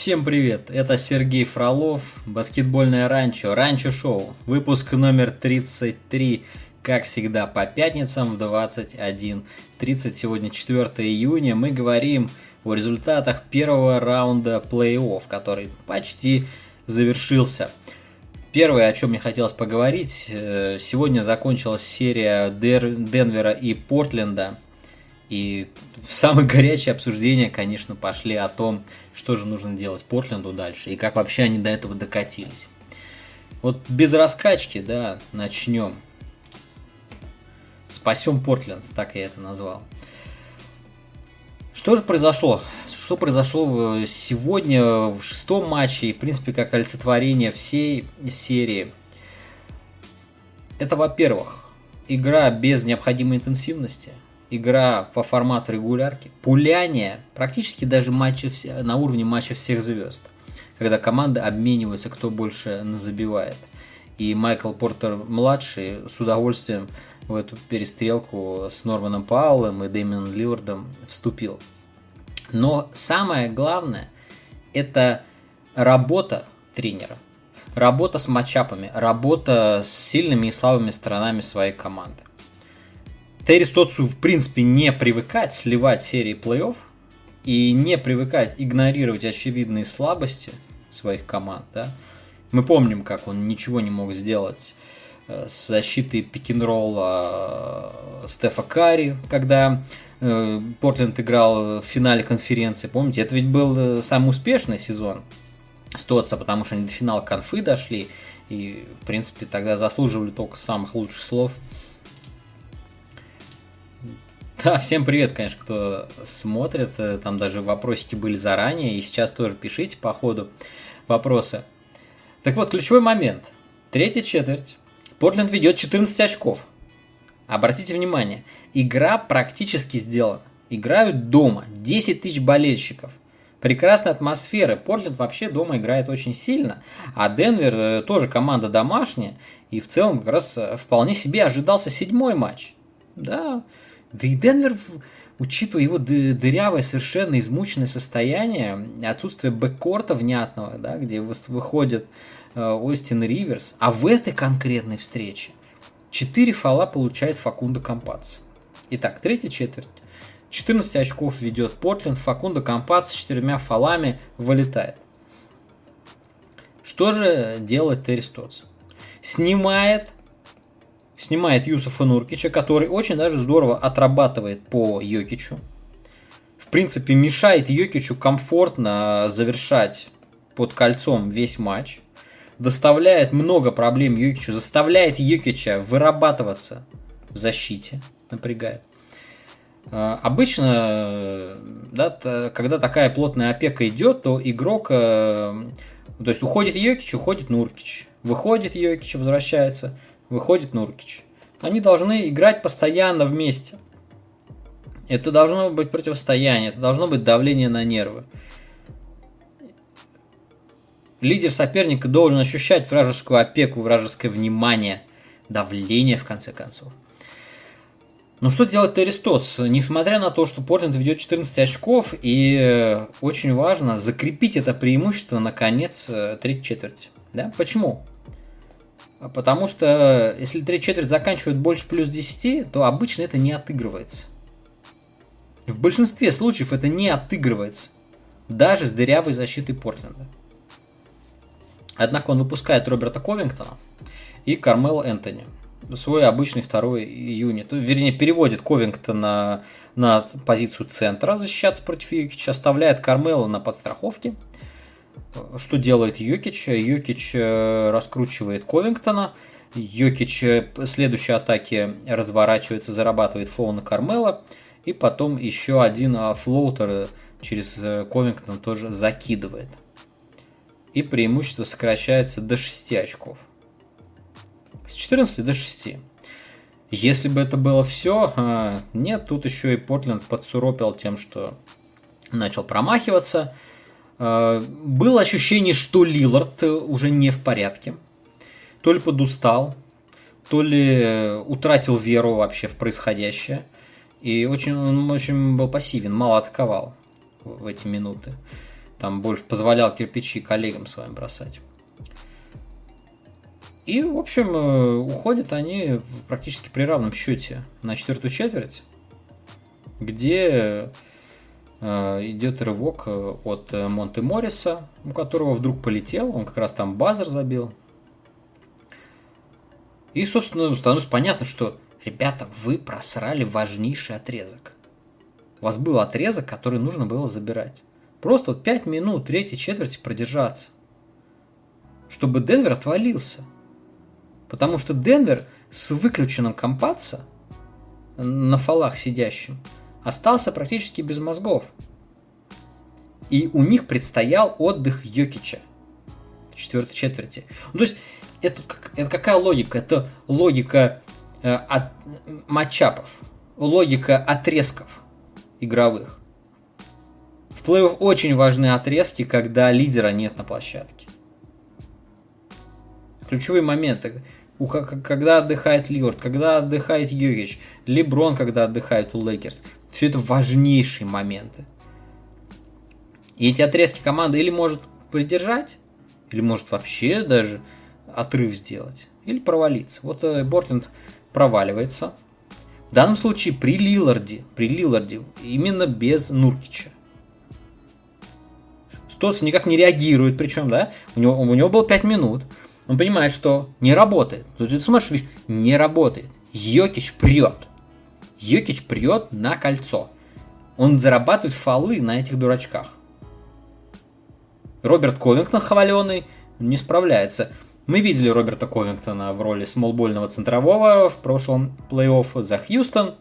Всем привет, это Сергей Фролов, баскетбольное ранчо, ранчо шоу, выпуск номер 33, как всегда по пятницам в 21.30, сегодня 4 июня, мы говорим о результатах первого раунда плей-офф, который почти завершился. Первое, о чем мне хотелось поговорить, э, сегодня закончилась серия Денвера и Портленда, и самые горячие обсуждения, конечно, пошли о том, что же нужно делать Портленду дальше и как вообще они до этого докатились. Вот без раскачки, да, начнем. Спасем Портленд, так я это назвал. Что же произошло? Что произошло сегодня в шестом матче и, в принципе, как олицетворение всей серии? Это, во-первых, игра без необходимой интенсивности – игра по формату регулярки, пуляние практически даже матчи на уровне матча всех звезд, когда команды обмениваются, кто больше забивает. И Майкл Портер младший с удовольствием в эту перестрелку с Норманом Паулом и Дэмином Лилардом вступил. Но самое главное это работа тренера, работа с матчапами, работа с сильными и слабыми сторонами своей команды. Терри Стоцу, в принципе, не привыкать сливать серии плей-офф и не привыкать игнорировать очевидные слабости своих команд. Да? Мы помним, как он ничего не мог сделать э, с защитой пик-н-ролла э, Стефа Карри, когда э, Портленд играл в финале конференции. Помните, это ведь был самый успешный сезон Стоца, потому что они до финала конфы дошли и, в принципе, тогда заслуживали только самых лучших слов – да, всем привет, конечно, кто смотрит. Э, там даже вопросики были заранее, и сейчас тоже пишите по ходу вопросы. Так вот, ключевой момент. Третья четверть. Портленд ведет 14 очков. Обратите внимание, игра практически сделана. Играют дома, 10 тысяч болельщиков. Прекрасная атмосфера. Портленд вообще дома играет очень сильно. А Денвер э, тоже команда домашняя. И в целом как раз э, вполне себе ожидался седьмой матч. Да, да и Денвер, учитывая его дырявое, совершенно измученное состояние, отсутствие бэккорта внятного, да, где выходит э, Остин Риверс, а в этой конкретной встрече 4 фола получает Факунда Компац. Итак, третья четверть. 14 очков ведет Портленд, Факунда Компац с четырьмя фолами вылетает. Что же делает Терри Стотс? Снимает снимает Юсуфа Нуркича, который очень даже здорово отрабатывает по Йокичу. В принципе, мешает Йокичу комфортно завершать под кольцом весь матч. Доставляет много проблем Йокичу, заставляет Йокича вырабатываться в защите, напрягает. А, обычно, да, когда такая плотная опека идет, то игрок, э, то есть уходит Йокич, уходит Нуркич. Выходит Йокич, возвращается – выходит Нуркич. Они должны играть постоянно вместе. Это должно быть противостояние, это должно быть давление на нервы. Лидер соперника должен ощущать вражескую опеку, вражеское внимание, давление в конце концов. Но что делать Терри Стотс? Несмотря на то, что Портленд ведет 14 очков, и э, очень важно закрепить это преимущество на конец э, третьей четверти. Да? Почему? Потому что если три четверть заканчивают больше плюс 10, то обычно это не отыгрывается. В большинстве случаев это не отыгрывается. Даже с дырявой защитой Портленда. Однако он выпускает Роберта Ковингтона и Кармела Энтони. Свой обычный 2 июня. Вернее, переводит Ковингтона на позицию центра защищаться против Йокича, оставляет Кармела на подстраховке – что делает Йокич? Йокич э, раскручивает Ковингтона. Йокич э, следующей атаке разворачивается, зарабатывает фол на Кармела. И потом еще один а, floater э, через Ковингтон тоже закидывает. И преимущество сокращается до 6 очков. С 14 до 6. Если бы это было все, а, нет, тут еще и Портленд подсуропил тем, что начал промахиваться – было ощущение, что Лилард уже не в порядке. То ли подустал, то ли утратил веру вообще в происходящее. И очень, он очень был пассивен, мало атаковал в эти минуты. там больше позволял кирпичи коллегам своим бросать. И, в общем, э, уходят они в практически при равном счете на четвертую четверть, где э, идет рывок э, от Монте Морриса, у которого вдруг полетел, он как раз там базар забил. И, собственно, становится понятно, что, ребята, вы просрали важнейший отрезок. У вас был отрезок, который нужно было забирать. Просто вот 5 минут третьей четверти продержаться. Чтобы Денвер отвалился. Потому что Денвер с выключенным компаца на фалах сидящим остался практически без мозгов. И у них предстоял отдых Йокича в четвертой четверти. Ну, то есть, это, это какая логика? Это логика э, от, matchup ов, логика отрезков игровых. В плей-офф очень важны отрезки, когда лидера нет на площадке. Ключевые моменты у, когда отдыхает Лилард, когда отдыхает Йокич, Леброн, когда отдыхает у Лейкерс. Все это важнейшие моменты. И эти отрезки команды или может придержать, или может вообще даже отрыв сделать, или провалиться. Вот э, Бортленд проваливается. В данном случае при Лиларде, при Лиларде, именно без Нуркича. Стотс никак не реагирует, причем, да, у него, у него было 5 минут. Он понимает, что не работает. Ты смотришь, видишь, не работает. Йокич прет. Йокич прет на кольцо. Он зарабатывает фолы на этих дурачках. Роберт Ковингтон хваленый не справляется. Мы видели Роберта Ковингтона в роли смолбольного центрового в прошлом плей-офф за Хьюстон.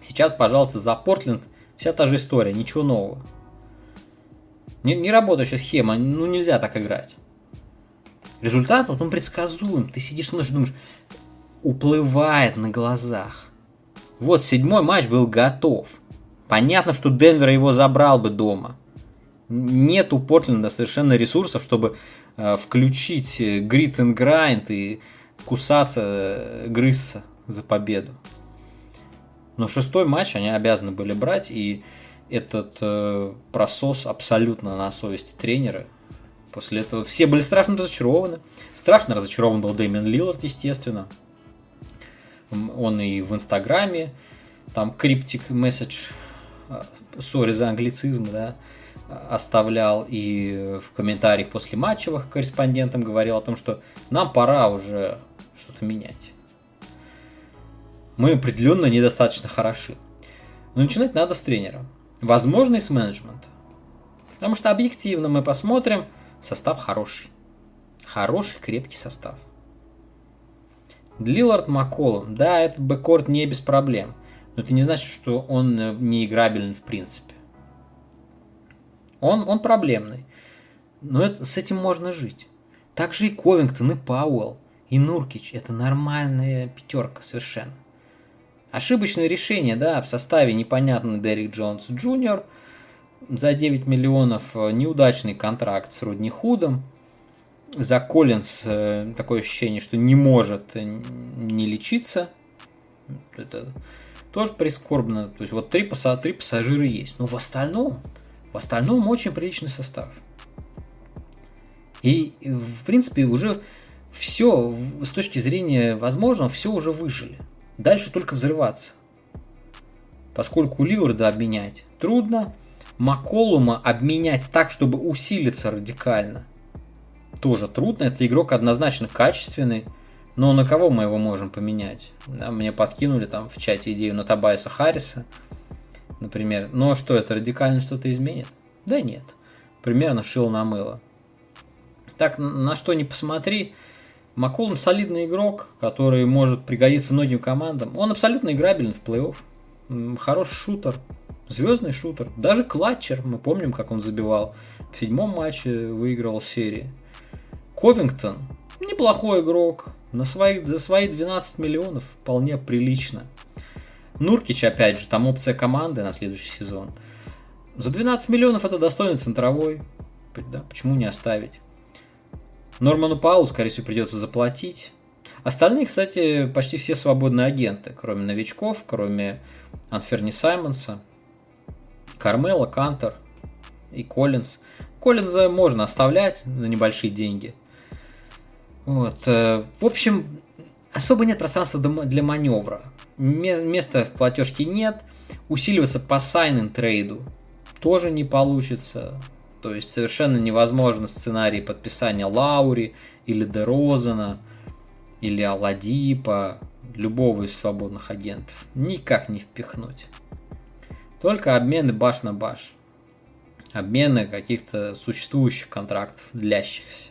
Сейчас, пожалуйста, за Портленд вся та же история, ничего нового. Не, не работающая схема, ну нельзя так играть. Результат, вот он предсказуем. Ты сидишь, смотришь, думаешь, уплывает на глазах. Вот седьмой матч был готов. Понятно, что Денвер его забрал бы дома. Нет у Портленда совершенно ресурсов, чтобы э, включить грит and grind и кусаться, э, грызться за победу. Но шестой матч они обязаны были брать, и этот э, просос абсолютно на совести тренера. После этого все были страшно разочарованы. Страшно разочарован был Дэмин Лилард, естественно. Он и в Инстаграме, там криптик месседж, сори за англицизм, да, оставлял и в комментариях после матчевых корреспондентам говорил о том, что нам пора уже что-то менять. Мы определенно недостаточно хороши. Но начинать надо с тренера. Возможно, и с менеджмента. Потому что объективно мы посмотрим – Состав хороший. Хороший, крепкий состав. Лилард Макколум. Да, этот backcourt не без проблем. Но это не значит, что он э, не играбелен в принципе. Он, он проблемный. Но это, с этим можно жить. Также и Ковингтон, и Пауэлл, и Нуркич. Это нормальная пятерка совершенно. Ошибочное решение, да, в составе непонятный Дерек Джонс Джуниор – за 9 миллионов э, неудачный контракт с Рудни Худом. За Коллинс э, такое ощущение, что не может э, не лечиться. Это тоже прискорбно. То есть вот три, паса, три пассажира есть. Но в остальном, в остальном очень приличный состав. И, в принципе, уже все, с точки зрения возможного, все уже выжили. Дальше только взрываться. Поскольку Лиларда обменять трудно, Маколума обменять так, чтобы усилиться радикально, тоже трудно. Это игрок однозначно качественный. Но на кого мы его можем поменять? Да, мне подкинули там в чате идею на Табайса Харриса, например. Но что, это радикально что-то изменит? Да нет. Примерно шил на мыло. Так, на что не посмотри, Маколум солидный игрок, который может пригодиться многим командам. Он абсолютно играбелен в плей-офф. Хороший шутер, Звездный шутер. Даже клатчер, мы помним, как он забивал. В седьмом матче выигрывал серии. Ковингтон. Неплохой игрок. На свои, за свои 12 миллионов вполне прилично. Нуркич, опять же, там опция команды на следующий сезон. За 12 миллионов это достойный центровой. Да, почему не оставить? Норману Паулу, скорее всего, придется заплатить. Остальные, кстати, почти все свободные агенты, кроме новичков, кроме Анферни Саймонса. Кармела, Кантер и Коллинз. Коллинза можно оставлять на небольшие деньги. Вот. Э, в общем, особо нет пространства для маневра. Места в платежке нет. Усиливаться по сайн трейду тоже не получится. То есть совершенно невозможно сценарий подписания Лаури или Дерозана или Аладипа, любого из свободных агентов. Никак не впихнуть. Только обмены баш на баш. Обмены каких-то существующих контрактов, длящихся.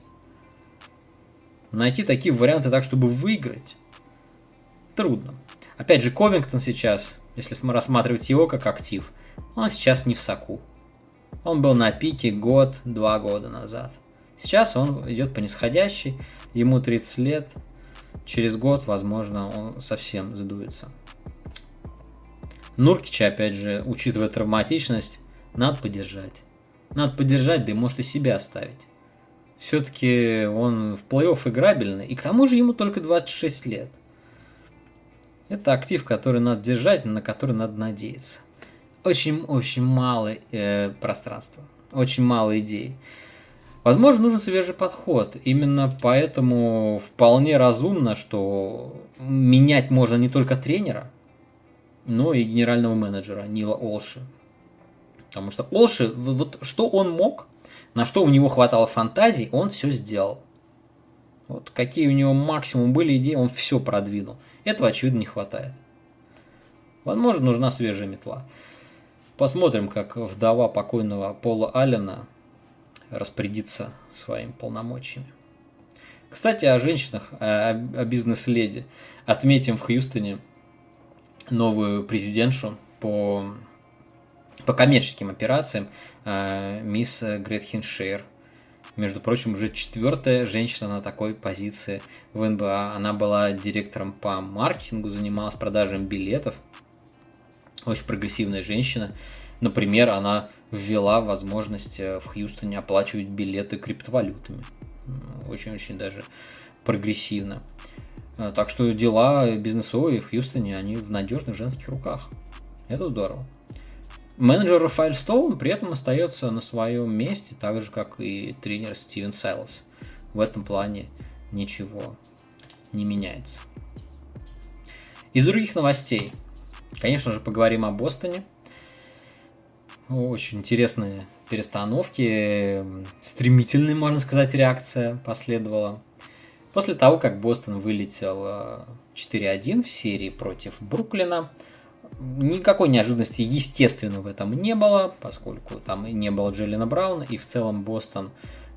Найти такие варианты так, чтобы выиграть, трудно. Опять же, Ковингтон сейчас, если рассматривать его как актив, он сейчас не в соку. Он был на пике год-два года назад. Сейчас он идет по нисходящей, ему 30 лет, через год, возможно, он совсем задуется. Нуркича, опять же, учитывая травматичность, надо поддержать. Надо поддержать, да и может и себя оставить все-таки он в плей-офф играбельный, и к тому же ему только 26 лет. Это актив, который надо держать, на который надо надеяться. Очень-очень мало э, пространства, очень мало идей. Возможно, нужен свежий подход. Именно поэтому вполне разумно, что менять можно не только тренера, но и генерального менеджера Нила Олши. Потому что Олши, вот что он мог, на что у него хватало фантазии, он все сделал. Вот какие у него максимум были идеи, он все продвинул. Этого, очевидно, не хватает. Возможно, нужна свежая метла. Посмотрим, как вдова покойного Пола Аллена распорядится своими полномочиями. Кстати, о женщинах, о, о бизнес-леди. Отметим в Хьюстоне новую президентшу по по коммерческим операциям э, мисс Гретхен Шейр. Между прочим, уже четвертая женщина на такой позиции в НБА. Она была директором по маркетингу, занималась продажей билетов. Очень прогрессивная женщина. Например, она ввела возможность э, в Хьюстоне оплачивать билеты криптовалютами. Очень-очень даже прогрессивно. Э, так что дела бизнесовые в Хьюстоне, они в надежных женских руках. Это здорово. Менеджер Рафаэль Стоун при этом остается на своем месте, так же, как и тренер Стивен Сайлос. В этом плане ничего не меняется. Из других новостей, конечно же, поговорим о Бостоне. Очень интересные перестановки, стремительная, можно сказать, реакция последовала. После того, как Бостон вылетел 4-1 э, в серии против Бруклина – Никакой неожиданности, естественно, в этом не было, поскольку там не было Джеллина Брауна, и в целом Бостон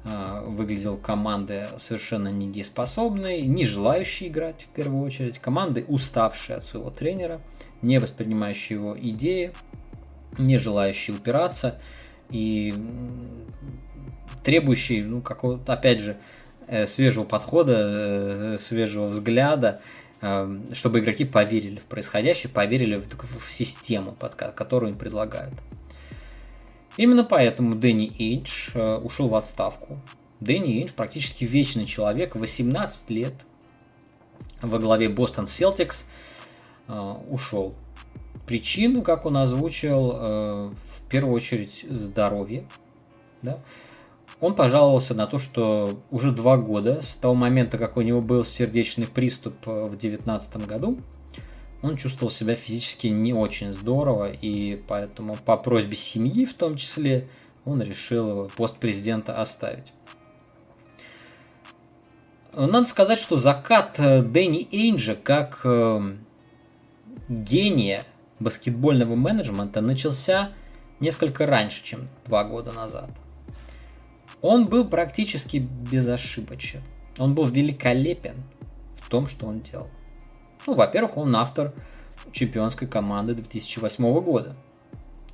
э, выглядел командой совершенно недееспособной, не желающей играть в первую очередь, командой уставшей от своего тренера, не воспринимающей его идеи, не желающей упираться и требующей, ну, какого-то, опять же, э, свежего подхода, э, свежего взгляда, чтобы игроки поверили в происходящее, поверили в, в систему, под, которую им предлагают. Именно поэтому Дэнни Эйдж э, ушел в отставку. Дэнни Эйдж практически вечный человек, 18 лет во главе Бостон Селтикс э, ушел. Причину, как он озвучил, э, в первую очередь здоровье. Да? Он пожаловался на то, что уже два года, с того момента, как у него был сердечный приступ э, в 2019 году, он чувствовал себя физически не очень здорово, и поэтому по просьбе семьи в том числе он решил пост президента оставить. Надо сказать, что закат э, Дэнни Эйнджа как э, гения баскетбольного менеджмента начался несколько раньше, чем два года назад – он был практически безошибочен. Он был великолепен в том, что он делал. Ну, во-первых, он автор чемпионской команды 2008 года,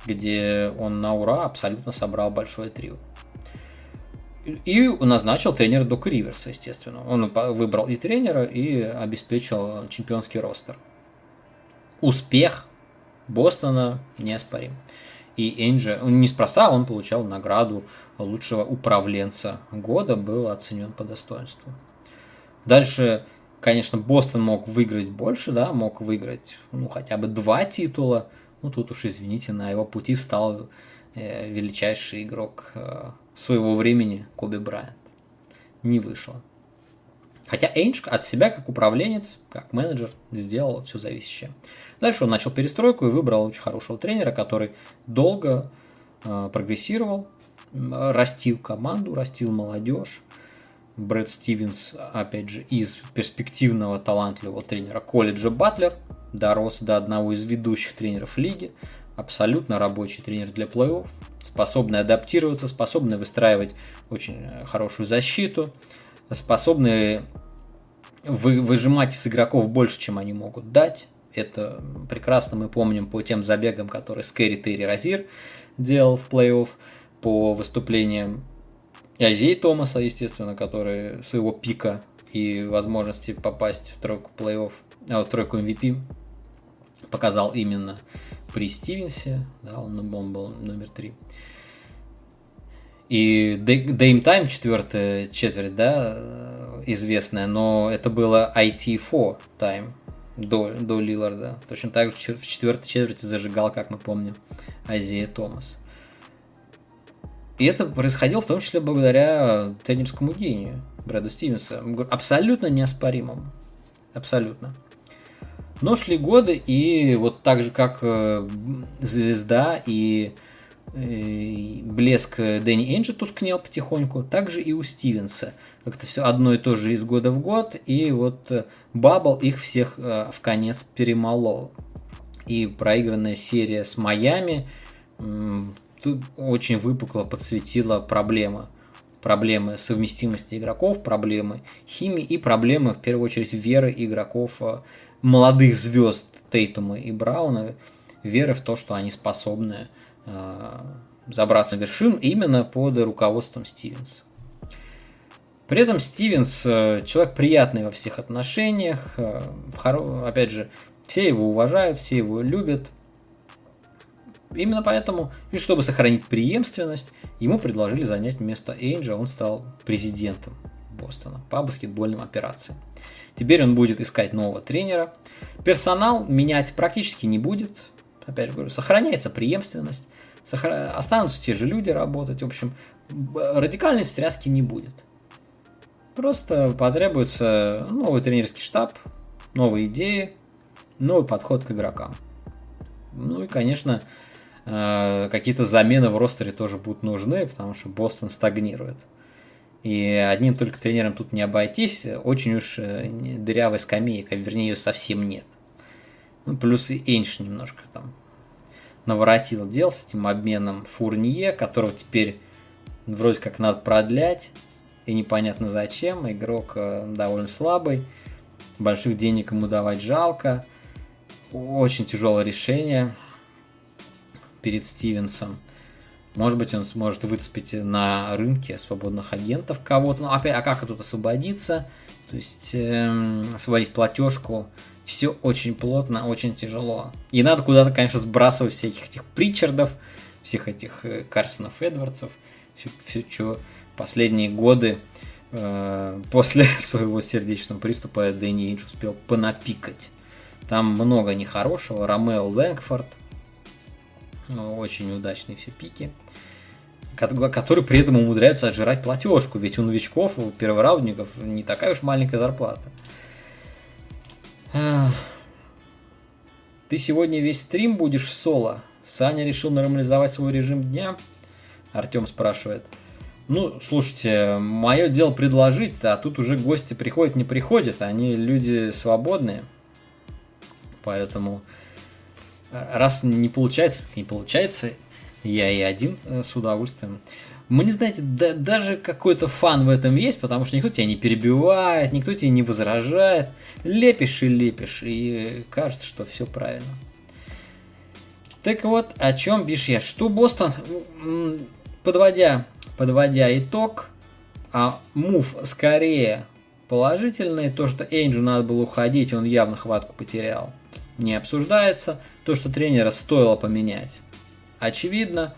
где он на ура абсолютно собрал большое трио. И назначил тренера Дока Риверса, естественно. Он выбрал и тренера, и обеспечил чемпионский ростер. Успех Бостона неоспорим. И Энджи, неспроста он получал награду лучшего управленца года, был оценен по достоинству. Дальше, конечно, Бостон мог выиграть больше, да, мог выиграть ну, хотя бы два титула. Ну, тут уж, извините, на его пути встал э, величайший игрок э, своего времени Коби Брайант. Не вышло. Хотя Эйнш от себя, как управленец, как менеджер, сделал все зависящее. Дальше он начал перестройку и выбрал очень хорошего тренера, который долго э, прогрессировал, растил команду, растил молодежь. Брэд Стивенс, опять же, из перспективного талантливого тренера колледжа Батлер дорос до одного из ведущих тренеров лиги. Абсолютно рабочий тренер для плей-офф, способный адаптироваться, способный выстраивать очень э, хорошую защиту, способный вы, выжимать из игроков больше, чем они могут дать. Это прекрасно мы помним по тем забегам, которые Скэри Терри Розир делал в плей-офф, по выступлениям Азей Томаса, естественно, который своего пика и возможности попасть в тройку плей-офф, а, в тройку MVP показал именно при Стивенсе, да, он, он был номер три. И Dame Time, четвертая четверть, да, известная, но это было IT4 Time до, до Лиларда. Точно так же в четвертой четверти зажигал, как мы помним, Азия Томас. И это происходило в том числе благодаря тренерскому гению Брэда Стивенса. Абсолютно неоспоримому. Абсолютно. Но шли годы, и вот так же, как э, звезда и блеск Дэнни Энджи тускнел потихоньку, так же и у Стивенса. Как-то все одно и то же из года в год, и вот э, Бабл их всех э, в конец перемолол. И проигранная серия с Майами тут очень выпукло подсветила проблемы. Проблемы совместимости игроков, проблемы химии и проблемы, в первую очередь, веры игроков, э, молодых звезд Тейтума и Брауна, веры в то, что они способны э, забраться на вершину именно под руководством Стивенса. При этом Стивенс э, человек приятный во всех отношениях, э, опять же, все его уважают, все его любят – Именно поэтому, и чтобы сохранить преемственность, ему предложили занять место Эйнджа, он стал президентом Бостона по баскетбольным операциям. Теперь он будет искать нового тренера. Персонал менять практически не будет. Опять же говорю, сохраняется преемственность. Останутся те же люди работать. В общем, радикальной встряски не будет. Просто потребуется новый тренерский штаб, новые идеи, новый подход к игрокам. Ну и, конечно, Э, какие-то замены в ростере тоже будут нужны, потому что Бостон стагнирует. И одним только тренером тут не обойтись, очень уж э, дырявая скамейка, вернее ее совсем нет. Ну, плюс и Эйнш немножко там наворотил дел с этим обменом Фурнье, которого теперь вроде как надо продлять, и непонятно зачем, игрок э, довольно слабый, больших денег ему давать жалко, очень тяжелое решение, перед Стивенсом. Может быть, он сможет выцепить на рынке свободных агентов кого-то. Ну, опять, а как тут освободиться? То есть, эм, освободить платежку. Все очень плотно, очень тяжело. И надо куда-то, конечно, сбрасывать всяких этих Причардов, всех этих э, Карсонов, Эдвардсов. Все, все что последние годы э, после своего сердечного приступа Дэнни Инч успел понапикать. Там много нехорошего. Ромео Лэнгфорд – ну, очень удачные все пики, которые при этом умудряются отжирать платежку, ведь у новичков, у первораундников не такая уж маленькая зарплата. Ты сегодня весь стрим будешь в соло? Саня решил нормализовать свой режим дня? Артем спрашивает. Ну, слушайте, мое дело предложить, а тут уже гости приходят, не приходят, они люди свободные. Поэтому раз не получается, не получается, я и один э, с удовольствием. Мне, знаете, да, даже какой-то фан в этом есть, потому что никто тебя не перебивает, никто тебе не возражает. Лепишь и лепишь, и кажется, что все правильно. Так вот, о чем бишь я? Что Бостон, подводя, подводя итог, а мув скорее положительный, то, что Энджу надо было уходить, он явно хватку потерял не обсуждается. То, что тренера стоило поменять, очевидно.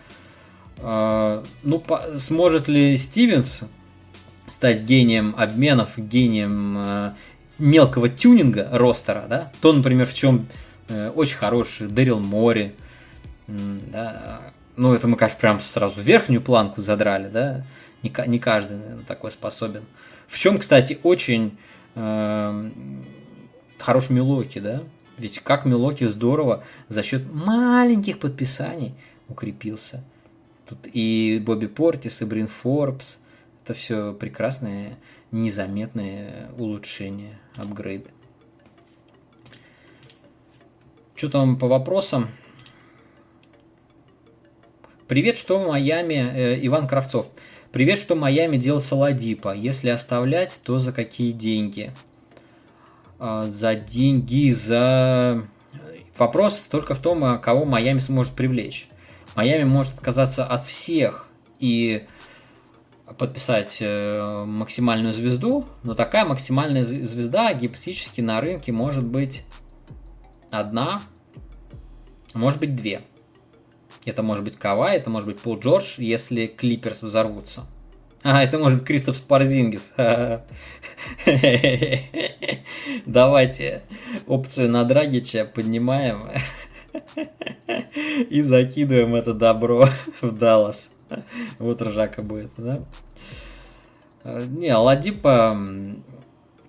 А, ну, сможет ли Стивенс стать гением обменов, гением а, мелкого тюнинга ростера, да? То, например, в чем э, очень хороший Дэрил Мори, да? ну, это мы, конечно, прям сразу верхнюю планку задрали, да, не, не каждый, наверное, такой способен. В чем, кстати, очень э, хорош Милоки, да, ведь как Милоки здорово за счет маленьких подписаний укрепился. Тут и Бобби Портис, и Брин Форбс, это все прекрасные, незаметные улучшения, апгрейды. Что там по вопросам? Привет, что в Майами, э, Иван Кравцов. Привет, что в Майами делал Саладипа. Если оставлять, то за какие деньги? А, за деньги, за... Вопрос только в том, а кого Майами сможет привлечь. Майами может отказаться от всех и подписать э, максимальную звезду, но такая максимальная звезда гипотетически на рынке может быть одна, может быть две. Это может быть Кава, это может быть Пол Джордж, если Клиперс взорвутся. А, это может быть Кристоф Спарзингис. Давайте опцию на Драгича поднимаем и закидываем это добро в Даллас. Вот ржака будет, да? Не, Ладипа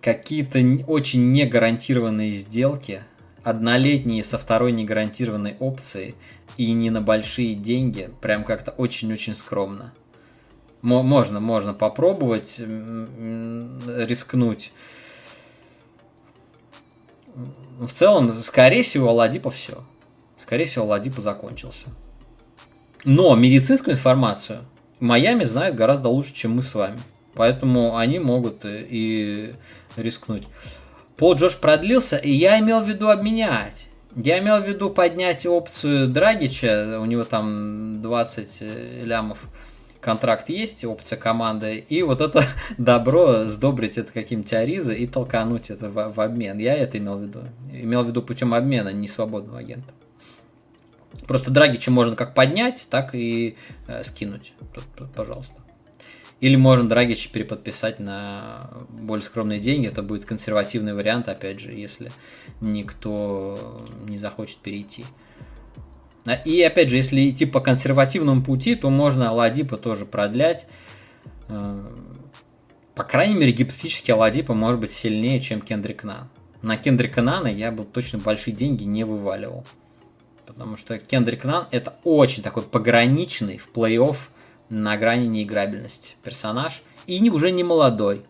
какие-то очень негарантированные сделки, однолетние со второй негарантированной опцией – и не на большие деньги, прям как-то очень-очень скромно. Можно, можно попробовать, рискнуть. В целом, скорее всего, Ладипа все. Скорее всего, Ладипа закончился. Но медицинскую информацию Майами знают гораздо лучше, чем мы с вами. Поэтому они могут и рискнуть. Пол Джордж продлился, и я имел в виду обменять. Я имел в виду поднять опцию Драгича, у него там 20 э, лямов контракт есть, опция команды, и вот это добро сдобрить это каким-нибудь Ариза и толкануть это в, в обмен. Я это имел в виду. Имел в виду путем обмена, не свободного агента. Просто Драгича можно как поднять, так и э, скинуть. Пожалуйста. Или можно Драгича переподписать на более скромные деньги. Это будет консервативный вариант, опять же, если никто не захочет перейти. А, и опять же, если идти по консервативному пути, то можно Аладипа тоже продлять. Э, по крайней мере, гипотетически Аладипа может быть сильнее, чем Кендрик Нан. На Кендрика Нана я бы точно большие деньги не вываливал. Потому что Кендрик Нан это очень такой пограничный в плей-офф на грани неиграбельности персонаж. И не, уже не молодой.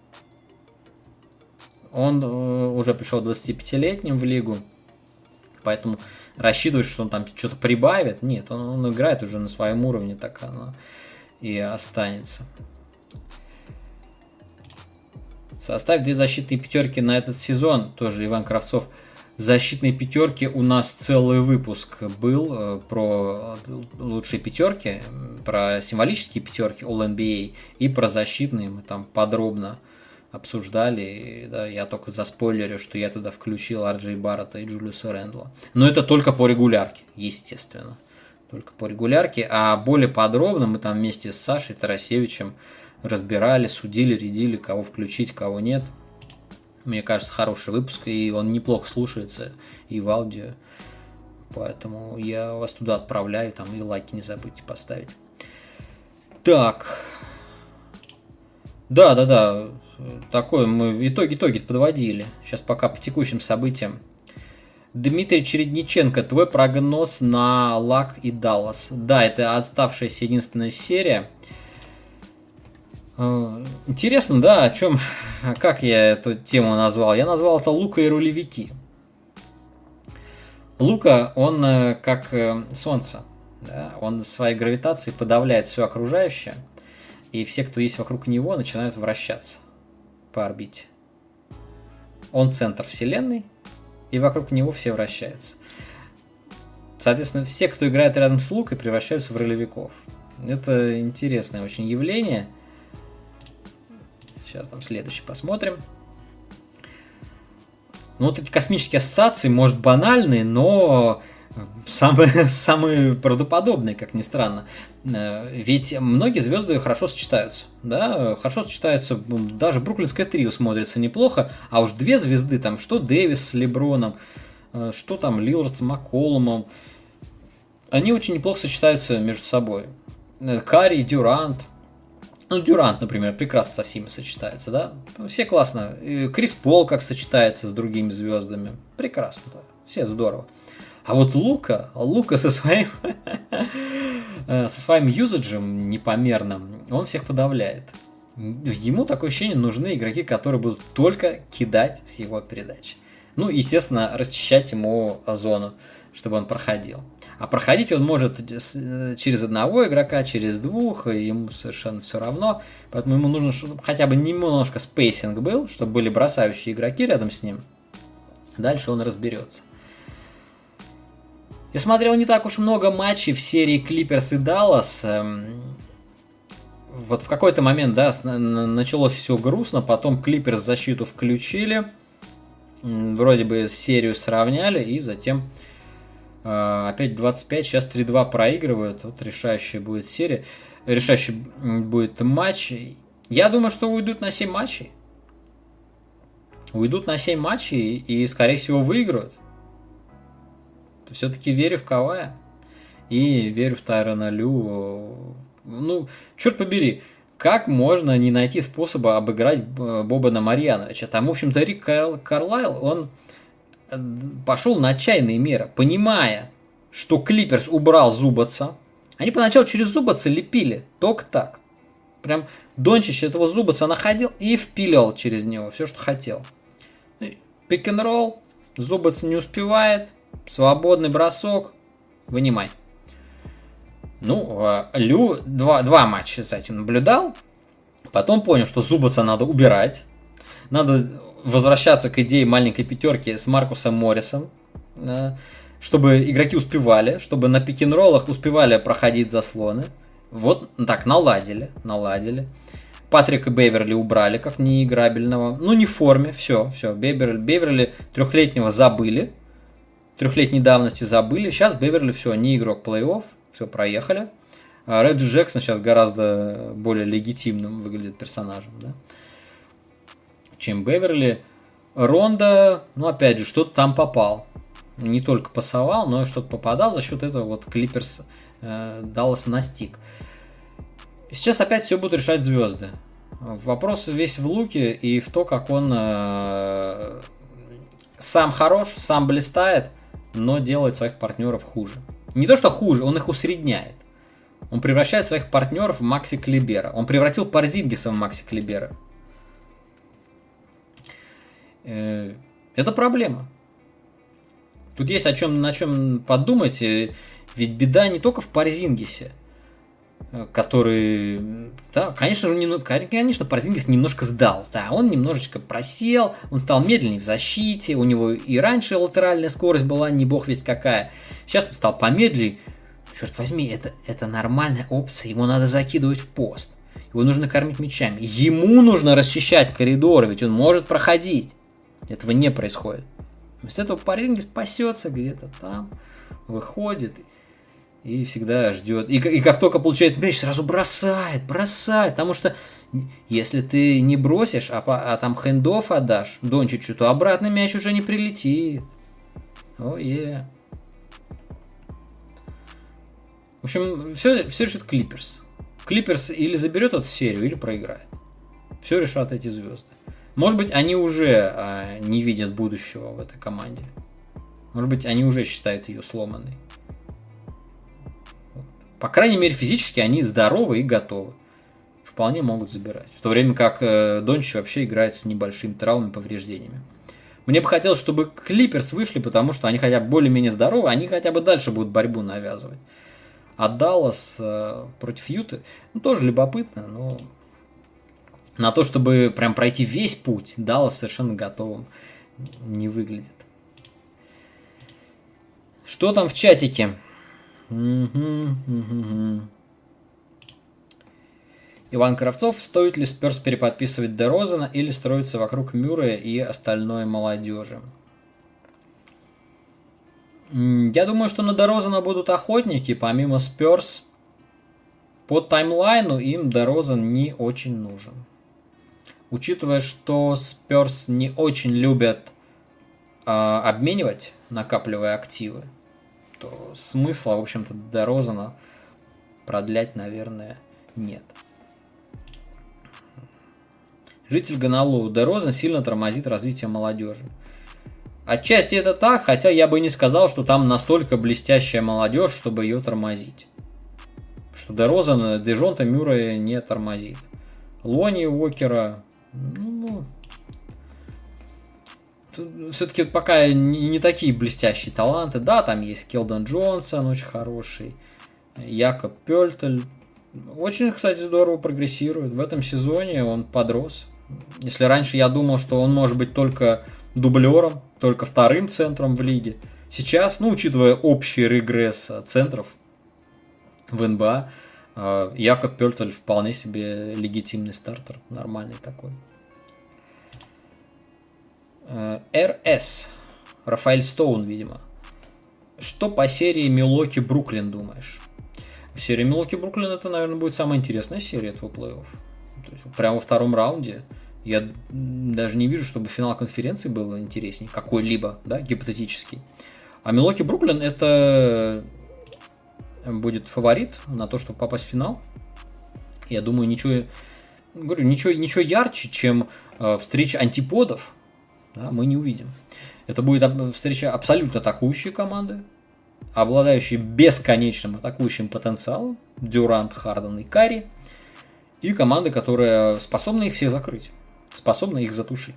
Он э, уже пришел 25-летним в лигу. Поэтому рассчитывать, что он там что-то прибавит. Нет, он, он играет уже на своем уровне, так оно и останется. Составь две защитные пятерки на этот сезон. Тоже Иван Кравцов защитной пятерки у нас целый выпуск был э, про лучшие пятерки, про символические пятерки All NBA и про защитные мы там подробно обсуждали. Да, я только за спойлерю, что я туда включил Арджей Баррета и Джулиуса Рэндла. Но это только по регулярке, естественно. Только по регулярке. А более подробно мы там вместе с Сашей Тарасевичем разбирали, судили, рядили, кого включить, кого нет. Мне кажется, хороший выпуск, и он неплохо слушается и в аудио. Поэтому я вас туда отправляю, там и лайки не забудьте поставить. Так. Да, да, да. Такое мы итоги, итоги подводили. Сейчас пока по текущим событиям. Дмитрий Чередниченко, твой прогноз на Лак и Даллас. Да, это отставшаяся единственная серия. Э, интересно, да, о чем, как я эту тему назвал? Я назвал это Лука и рулевики. Лука, он э, как э, солнце, да? он своей гравитацией подавляет все окружающее, и все, кто есть вокруг него, начинают вращаться по орбите. Он центр Вселенной, и вокруг него все вращаются. Соответственно, все, кто играет рядом с Лукой, превращаются в ролевиков. Это интересное очень явление – Сейчас там следующий посмотрим. Ну, вот эти космические ассоциации, может, банальные, но самые, самые правдоподобные, как ни странно. Э, ведь многие звезды хорошо сочетаются. Да? Хорошо сочетаются, даже Бруклинское трио смотрится неплохо, а уж две звезды, там, что Дэвис с Леброном, э, что там Лилард с Макколумом, они очень неплохо сочетаются между собой. Э, Карри, Дюрант. Ну, Дюрант, например, прекрасно со всеми сочетается, да? Все классно. Крис Пол как сочетается с другими звездами. Прекрасно, да. Все здорово. А вот Лука, Лука со своим, со своим юзаджем непомерным, он всех подавляет. Ему такое ощущение нужны игроки, которые будут только кидать с его передачи. Ну, естественно, расчищать ему зону, чтобы он проходил. А проходить он может э, через одного игрока, через двух, ему совершенно все равно. Поэтому ему нужно, чтобы хотя бы немножко spacing был, чтобы были бросающие игроки рядом с ним. Дальше он разберется. Я смотрел не так уж много матчей в серии Клиперс и Даллас. Эм, вот в какой-то момент, да, началось все грустно, потом Клиперс защиту включили, вроде бы серию сравняли, и затем опять 25, сейчас 3-2 проигрывают, вот решающая будет серия, решающий будет матч. Я думаю, что уйдут на 7 матчей. Уйдут на 7 матчей и, скорее всего, выиграют все-таки верю в Кавая и верю в Тайрона Лю. Ну, черт побери, как можно не найти способа обыграть Бобана Марьяновича? Там, в общем-то, Рик Кар... Карлайл, он э, пошел на отчаянные меры, понимая, что Клиперс убрал Зубаца. Они поначалу через Зубаца лепили, только так. Прям Дончич этого Зубаца находил и впиливал через него все, что хотел. Пик-н-ролл, Зубац не успевает, Свободный бросок. Вынимай. Ну, а, Лю два, два матча с этим наблюдал. Потом понял, что Зубаца надо убирать. Надо возвращаться к идее маленькой пятерки с Маркусом Моррисом. Чтобы игроки успевали, чтобы на пик-н-роллах успевали проходить заслоны. Вот так, наладили, наладили. Патрика Беверли убрали как неиграбельного. Ну, не в форме, все, все. Беверли, Беверли трехлетнего забыли трехлетней давности забыли. Сейчас Беверли все, не игрок плей-офф, все, проехали. А Реджи Джексон сейчас гораздо более легитимным выглядит персонажем, да? Чем Беверли. Ронда, ну опять же, что-то там попал. Не только пасовал, но и что-то попадал. За счет этого вот Клиперс э, Даллас настиг. Сейчас опять все будут решать звезды. Вопрос весь в луке и в то, как он э, сам хорош, сам блистает – но делает своих партнеров хуже. Не то, что хуже, он их усредняет. Он превращает своих партнеров в Макси Клибера. Он превратил Парзингиса в Макси Клибера. Э, это проблема. Тут есть о чем, на чем подумать. Э, ведь беда не только в Парзингисе который, да, конечно же, не, конечно, Порзингис немножко сдал, да, он немножечко просел, он стал медленнее в защите, у него и раньше латеральная скорость была не бог весть какая, сейчас он стал помедленнее, черт возьми, это, это нормальная опция, ему надо закидывать в пост, его нужно кормить мячами, ему нужно расчищать коридоры, ведь он может проходить, этого не происходит. Вместо этого Порзингис пасется где-то там, выходит, и всегда ждет. И, и как только получает мяч, сразу бросает, бросает. Потому что если ты не бросишь, а, а там хендов отдашь Дончичу, то обратно мяч уже не прилетит. О, oh, yeah. В общем, все, все решит Клиперс. Клиперс или заберет эту серию, или проиграет. Все решат эти звезды. Может быть, они уже а, не видят будущего в этой команде. Может быть, они уже считают ее сломанной. По крайней мере, физически они здоровы и готовы. Вполне могут забирать. В то время как э, Дончич вообще играет с небольшими травмами, повреждениями. Мне бы хотелось, чтобы Клиперс вышли, потому что они хотя бы более-менее здоровы, они хотя бы дальше будут борьбу навязывать. А Даллас э, против Юты, ну, тоже любопытно, но на то, чтобы прям пройти весь путь, Даллас совершенно готовым не выглядит. Что там в чатике? Иван Кравцов, стоит ли Сперс переподписывать Дерозана или строиться вокруг Мюррея и остальной молодежи? Я думаю, что на Дерозана будут охотники, помимо Сперс. По таймлайну им Дерозан не очень нужен. Учитывая, что Сперс не очень любят э, обменивать, накапливая активы, то смысла, в общем-то, до Розана продлять, наверное, нет. Житель Ганалу Дерозен сильно тормозит развитие молодежи. Отчасти это так, хотя я бы не сказал, что там настолько блестящая молодежь, чтобы ее тормозить. Что Дерозен Дежонта Мюррея не тормозит. Лони Уокера, ну, все-таки пока не, такие блестящие таланты. Да, там есть Келдон Джонсон, очень хороший. Якоб Пельтель. Очень, кстати, здорово прогрессирует. В этом сезоне он подрос. Если раньше я думал, что он может быть только дублером, только вторым центром в лиге, сейчас, ну, учитывая общий регресс центров в НБА, Якоб Пельтель вполне себе легитимный стартер, нормальный такой. Э, РС. Рафаэль Стоун, видимо. Что по серии Милоки Бруклин думаешь? Серия Милоки Бруклин это, наверное, будет самая интересная серия этого плей-офф. То есть, прямо во втором раунде я даже не вижу, чтобы финал конференции был интереснее, какой-либо, да, гипотетический. А Милоки Бруклин это будет фаворит на то, чтобы попасть в финал. Я думаю, ничего, говорю, ничего, ничего ярче, чем э, встреча антиподов, да, мы не увидим. Это будет встреча абсолютно атакующей команды, обладающей бесконечным атакующим потенциалом, Дюрант, Харден и Карри, и команды, которая способна их всех закрыть, способна их затушить.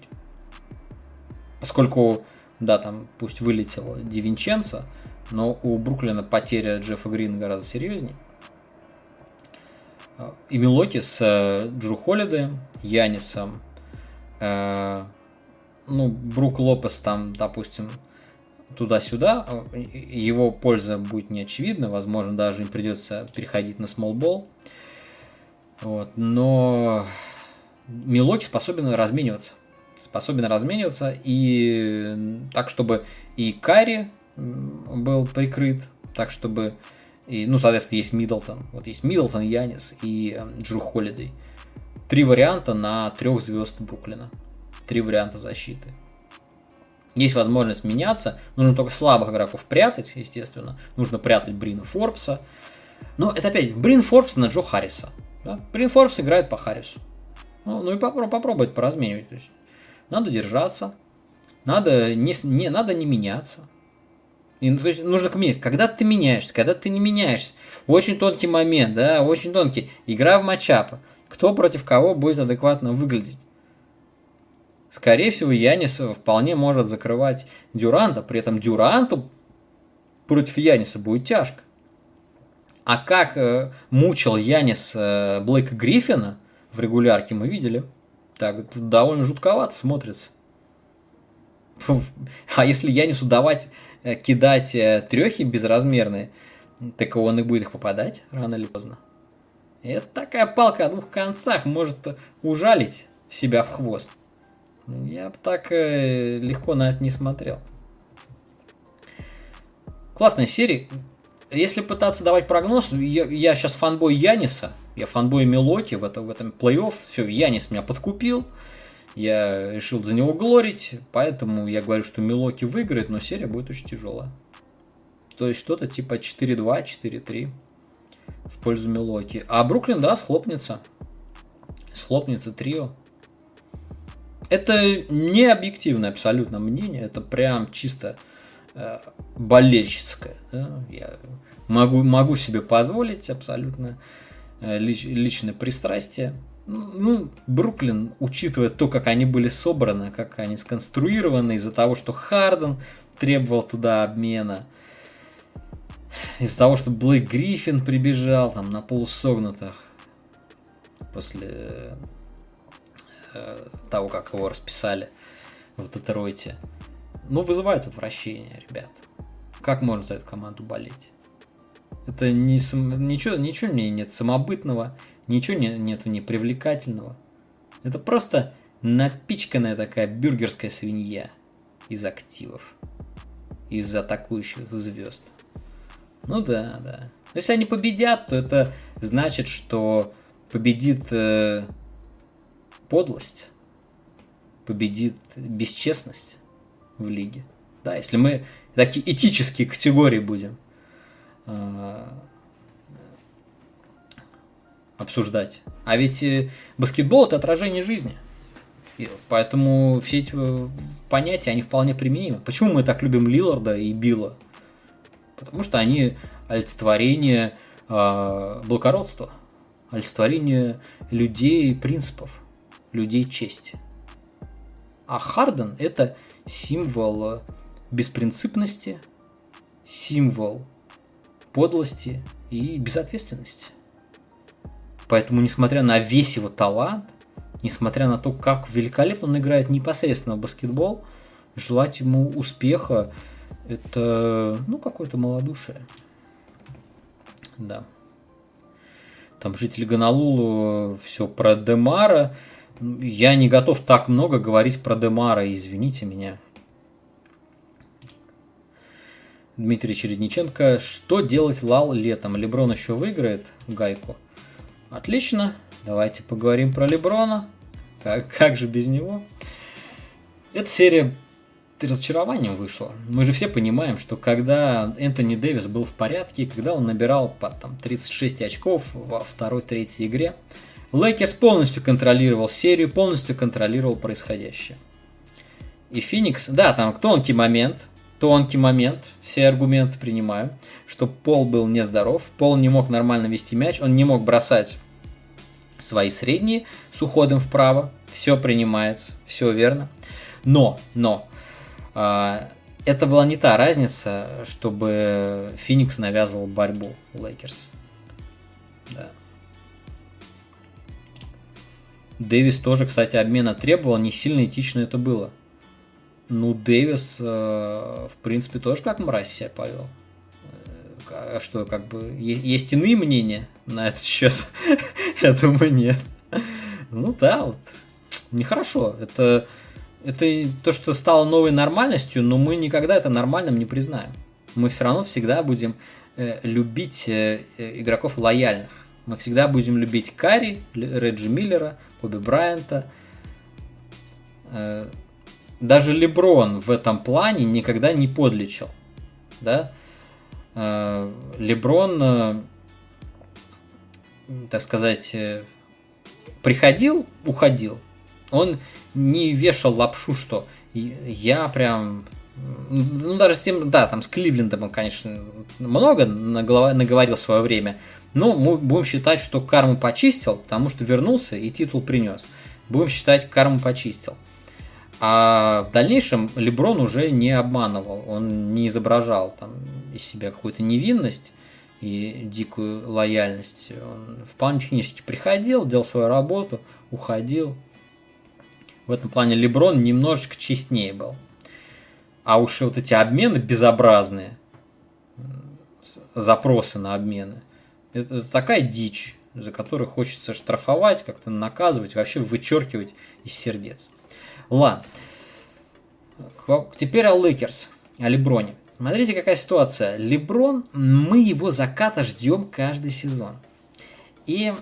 Поскольку, да, там пусть вылетела Дивинченца, но у Бруклина потеря Джеффа Грина гораздо серьезнее. И Милоки с э, Джу Холлидеем, Янисом, э, ну, Брук Лопес там, допустим, туда-сюда, его польза будет не очевидна, возможно, даже им придется переходить на смолбол. Вот, но Милоки способен размениваться. Способен размениваться и так, чтобы и Карри был прикрыт, так, чтобы и, ну, соответственно, есть Миддлтон. Вот есть Миддлтон, Янис и Джу Холидей. Три варианта на трех звезд Бруклина три варианта защиты. Есть возможность меняться, нужно только слабых игроков прятать, естественно. Нужно прятать Брина Форбса. Но это опять Брин Форбс на Джо Харриса. Да? Брин Форбс играет по Харрису. Ну, ну и попробовать, попробовать поразменивать. То есть, надо держаться, надо не, не, надо не меняться. И, есть, нужно менять. Когда ты меняешься, когда ты не меняешься. Очень тонкий момент, да, очень тонкий. Игра в матчапы. Кто против кого будет адекватно выглядеть. Скорее всего, Янис вполне может закрывать Дюранта, при этом Дюранту против Яниса будет тяжко. А как э, мучил Янис э, Блейка Гриффина в регулярке, мы видели. Так, довольно жутковато смотрится. А если Янису давать, кидать э, трехи безразмерные, так он и будет их попадать рано или поздно. Это такая палка о двух концах может ужалить себя в хвост. Я бы так э, легко на это не смотрел. Классная серия. Если пытаться давать прогноз, я, я сейчас фанбой Яниса, я фанбой Мелоки в, это, в этом плей-офф. Все, Янис меня подкупил. Я решил за него глорить, поэтому я говорю, что Мелоки выиграет, но серия будет очень тяжелая. То есть что-то типа 4-2, 4-3 в пользу Мелоки. А Бруклин, да, схлопнется. Схлопнется трио. Это не объективное абсолютно мнение, это прям чисто э, болельщицкое. Да? Я могу, могу себе позволить абсолютно э, лич, личное пристрастие. Ну, Бруклин, учитывая то, как они были собраны, как они сконструированы, из-за того, что Харден требовал туда обмена, из-за того, что Блейк Гриффин прибежал там на полусогнутых после Э, того, как его расписали в Детройте. Ну, вызывает отвращение, ребят. Как можно за эту команду болеть? Это не сам... ничего, ничего мне нет самобытного, ничего не, нет непривлекательного. Это просто напичканная такая бюргерская свинья из активов, из атакующих звезд. Ну да, да. Если они победят, то это значит, что победит э, подлость, победит бесчестность в лиге. Да, если мы такие этические категории будем э, обсуждать. А ведь э, баскетбол это отражение жизни. И поэтому все эти э, понятия, они вполне применимы. Почему мы так любим Лиларда и Билла? Потому что они олицетворение э, благородства, олицетворение людей принципов, людей чести. А Харден это символ беспринципности, символ подлости и безответственности. Поэтому, несмотря на весь его талант, несмотря на то, как великолепно он играет непосредственно в баскетбол, желать ему успеха это, ну, какое-то малодушие. Да. Там житель Гонолулу все про Демара. Я не готов так много говорить про Демара, извините меня. Дмитрий Чередниченко. Что делать Лал летом? Леброн еще выиграет гайку? Отлично. Давайте поговорим про Леброна. Как, как же без него? Эта серия разочарованием вышла. Мы же все понимаем, что когда Энтони Дэвис был в порядке, когда он набирал по там, 36 очков во второй-третьей игре, Лейкерс полностью контролировал серию, полностью контролировал происходящее. И Феникс, да, там тонкий момент, тонкий момент, все аргументы принимаю, что Пол был нездоров, Пол не мог нормально вести мяч, он не мог бросать свои средние с уходом вправо, все принимается, все верно. Но, но, э, это была не та разница, чтобы Феникс навязывал борьбу Лейкерс. Да. Дэвис тоже, кстати, обмена требовал, не сильно этично это было. Ну, Дэвис, э, в принципе, тоже как мразь себя повел. Э, а что, как бы, есть иные мнения на этот счет? Я думаю, нет. Ну да, вот. Нехорошо. Это, это то, что стало новой нормальностью, но мы никогда это нормальным не признаем. Мы все равно всегда будем э, любить игроков лояльных. Мы всегда будем любить Карри, Реджи Миллера, Коби Брайанта, даже Леброн в этом плане никогда не подлечил. Да? Э, Леброн, э, так сказать, э, приходил, уходил. Он не вешал лапшу, что я прям ну, даже с тем, да, там с Кливлендом он, конечно, много наговорил в свое время, но мы будем считать, что карму почистил, потому что вернулся и титул принес. Будем считать, карму почистил. А в дальнейшем Леброн уже не обманывал, он не изображал там из себя какую-то невинность и дикую лояльность. Он вполне технически приходил, делал свою работу, уходил. В этом плане Леброн немножечко честнее был. А уж вот эти обмены безобразные, запросы на обмены, это такая дичь, за которую хочется штрафовать, как-то наказывать, вообще вычеркивать из сердец. Ладно. Теперь о Лейкерс, о Леброне. Смотрите, какая ситуация. Леброн, мы его заката ждем каждый сезон. И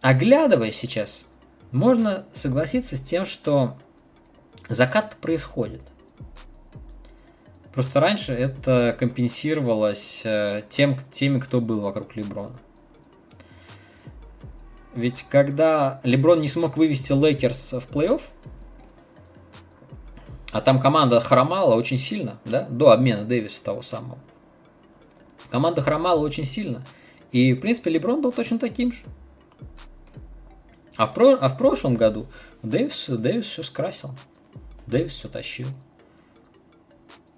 оглядывая сейчас, можно согласиться с тем, что закат происходит. Просто раньше это компенсировалось э, тем, теми, кто был вокруг Леброна. Ведь когда Леброн не смог вывести Лейкерс в плей-офф, а там команда хромала очень сильно, да, до обмена Дэвиса того самого. Команда хромала очень сильно. И, в принципе, Леброн был точно таким же. А в, про... а в прошлом году Дэвис, Дэвис все скрасил. Дэвис все тащил.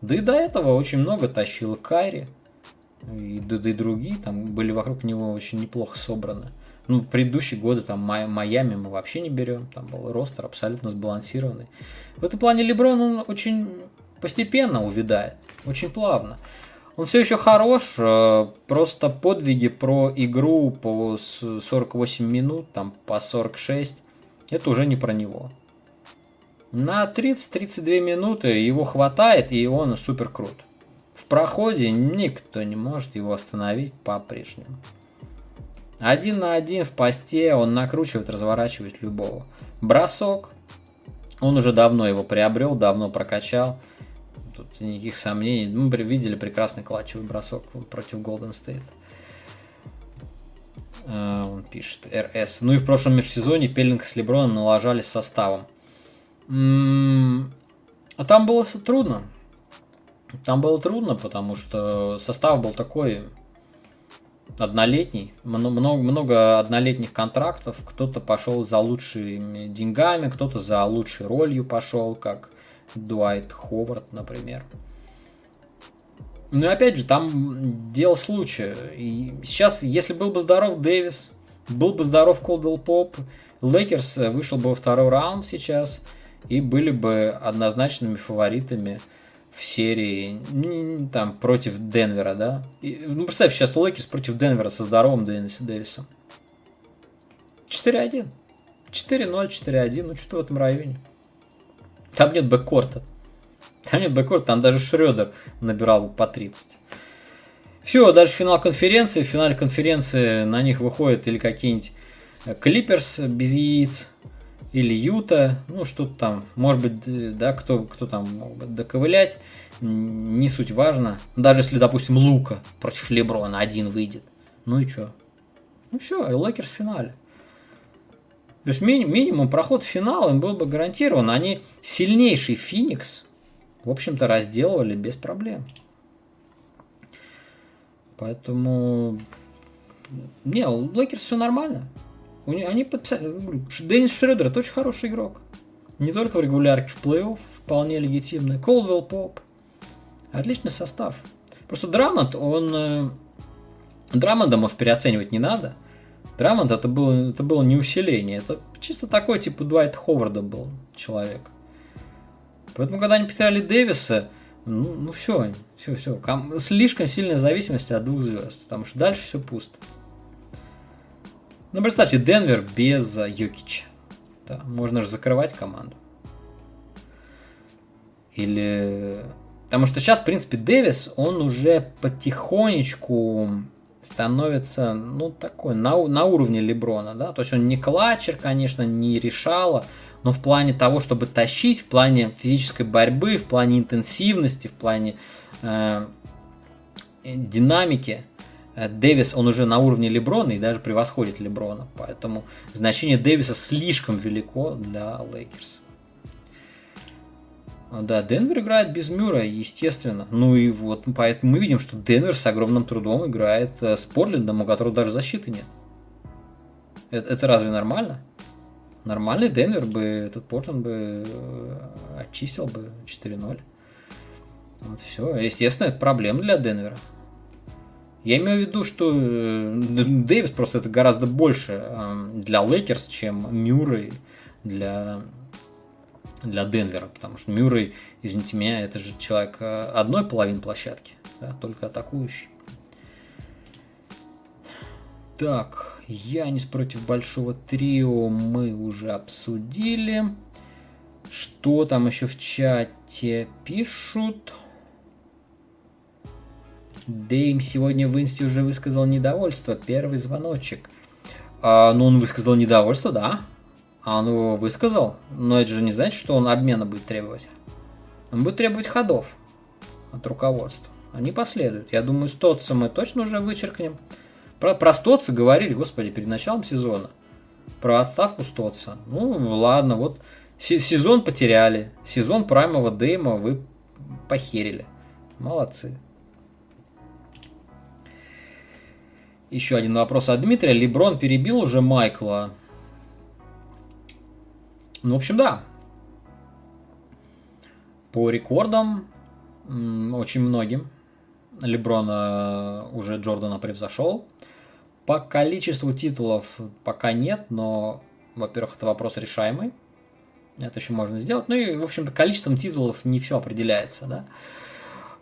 Да и до этого очень много тащил Кайри. И, да, да и другие там были вокруг него очень неплохо собраны. Ну, предыдущие годы там Майами мы вообще не берем. Там был ростер абсолютно сбалансированный. В этом плане Леброн он очень постепенно увядает. Очень плавно. Он все еще хорош, э, просто подвиги про игру по 48 минут, там по 46, это уже не про него. На 30-32 минуты его хватает, и он супер крут. В проходе никто не может его остановить по-прежнему. Один на один в посте он накручивает, разворачивает любого. Бросок. Он уже давно его приобрел, давно прокачал. Тут никаких сомнений. Мы видели прекрасный клатчевый бросок против Golden State. Uh, он пишет, РС. Ну и в прошлом межсезоне Пеллинг с Леброном налажались составом. М-м- а там было трудно. Там было трудно, потому что состав был такой однолетний, много, много однолетних контрактов, кто-то пошел за лучшими деньгами, кто-то за лучшей ролью пошел, как Дуайт Ховард, например. Ну и опять же, там дело случая. И сейчас, если был бы здоров Дэвис, был бы здоров Колдвелл-Поп, Лейкерс вышел бы во второй раунд сейчас и были бы однозначными фаворитами в серии там против Денвера, да? И, ну, представь, сейчас Лейкерс против Денвера со здоровым Дэвисом. 4-1. 4-0, 4-1, ну что-то в этом районе. Там нет бэккорта. Там нет бэккорта, там даже Шредер набирал по 30. Все, дальше финал конференции. В финале конференции на них выходят или какие-нибудь Клиперс без яиц, или Юта, ну что-то там, может быть, да, кто, кто там мог бы доковылять, не суть важно. Даже если, допустим, Лука против Леброна один выйдет, ну и что? Ну все, и Лейкерс в финале. То есть ми- минимум проход в финал им был бы гарантирован. Они сильнейший Феникс, в общем-то, разделывали без проблем. Поэтому... Не, у Лейкерс все нормально. Они подписали... Деннис Шредер это очень хороший игрок. Не только в регулярке, в плей-офф вполне легитимный. Колдвелл-Поп. Отличный состав. Просто Драмонт, он... Э, Драмонда, может, переоценивать не надо. Драмонт это было, это было не усиление. Это чисто такой, типа, Дуайт Ховарда был человек. Поэтому, когда они потеряли Дэвиса, ну, ну все, все, все. Слишком сильная зависимость от двух звезд. Потому что дальше все пусто. Ну, представьте, Денвер без Йокича. Да, можно же закрывать команду. Или... Потому что сейчас, в принципе, Дэвис, он уже потихонечку становится, ну, такой, на, на уровне Леброна, да, то есть он не клатчер, конечно, не решала, но в плане того, чтобы тащить, в плане физической борьбы, в плане интенсивности, в плане э, динамики, Э, Дэвис, он уже на уровне Леброна и даже превосходит Леброна. Поэтому значение Дэвиса слишком велико для Лейкерс. Да, Денвер играет без Мюррея, естественно. Ну и вот, поэтому мы видим, что Денвер с огромным трудом играет э, с Портлендом, у которого даже защиты нет. Это, это разве нормально? Нормальный Денвер бы, этот Портленд бы э, очистил бы 4-0. Вот все. Естественно, это проблема для Денвера. Я имею в виду, что э, Дэвис просто это гораздо больше эм, для Лейкерс, чем Мюррей для, для Денвера. Потому что Мюррей, извините меня, это же человек э, одной половины площадки, да, только атакующий. Так, Янис против большого трио мы уже обсудили. Что там еще в чате пишут? Дейм сегодня в инсте уже высказал недовольство. Первый звоночек. А, ну, он высказал недовольство, да. А он его высказал. Но это же не значит, что он обмена будет требовать. Он будет требовать ходов от руководства. Они последуют. Я думаю, Стотса мы точно уже вычеркнем. Про, про Стотса говорили, господи, перед началом сезона. Про отставку Стотса. Ну, ладно, вот сезон потеряли. Сезон праймового Дейма вы похерили. Молодцы. Еще один вопрос от Дмитрия. Леброн перебил уже Майкла. Ну, в общем, да. По рекордам, очень многим, Леброна уже Джордана превзошел. По количеству титулов пока нет, но, во-первых, это вопрос решаемый. Это еще можно сделать. Ну и, в общем-то, количеством титулов не все определяется. Да?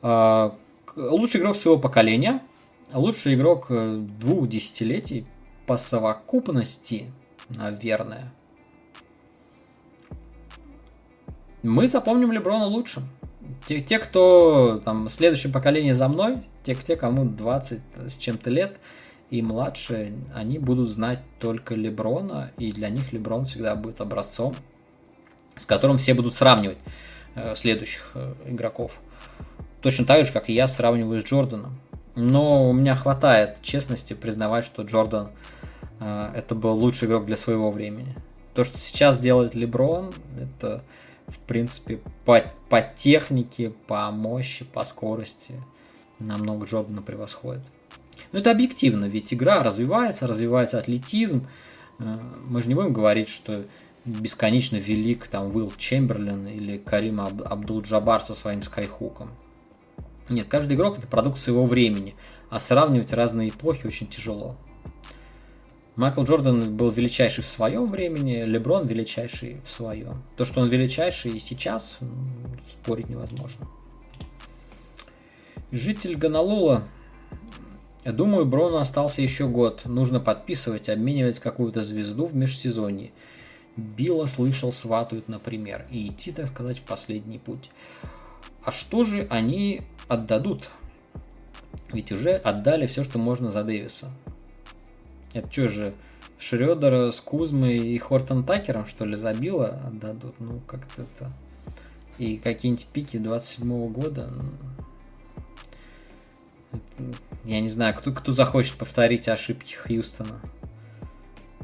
А, лучший игрок своего поколения – лучший игрок э, двух десятилетий по совокупности, наверное. Мы запомним Леброна лучше. Те, те, кто там следующее поколение за мной, те, те, кому 20 с чем-то лет и младше, они будут знать только Леброна, и для них Леброн всегда будет образцом, с которым все будут сравнивать. э, следующих э, игроков. Точно так же, как и я сравниваю с Джорданом. Но у меня хватает честности признавать, что Джордан э, это был лучший игрок для своего времени. То, что сейчас делает Леброн, это в принципе по, по технике, по мощи, по скорости намного Джордана превосходит. Но это объективно, ведь игра развивается, развивается атлетизм. Э, мы же не будем говорить, что бесконечно велик там Уилл Чемберлин или Карим Аб- Абдул-Джабар со своим скайхуком. Нет, каждый игрок это продукт своего времени, а сравнивать разные эпохи очень тяжело. Майкл Джордан был величайший в своем времени, Леброн величайший в своем. То, что он величайший и сейчас, спорить невозможно. Житель Ганалула думаю, Брону остался еще год. Нужно подписывать, обменивать какую-то звезду в межсезонье. Билла слышал, сватают, например, и идти, так сказать, в последний путь. А что же они отдадут? Ведь уже отдали все, что можно за Дэвиса. Это что же, Шредера с Кузмой и Хортон Такером, что ли, забило отдадут? Ну, как-то это... И какие-нибудь пики 27 -го года. Я не знаю, кто, кто захочет повторить ошибки Хьюстона.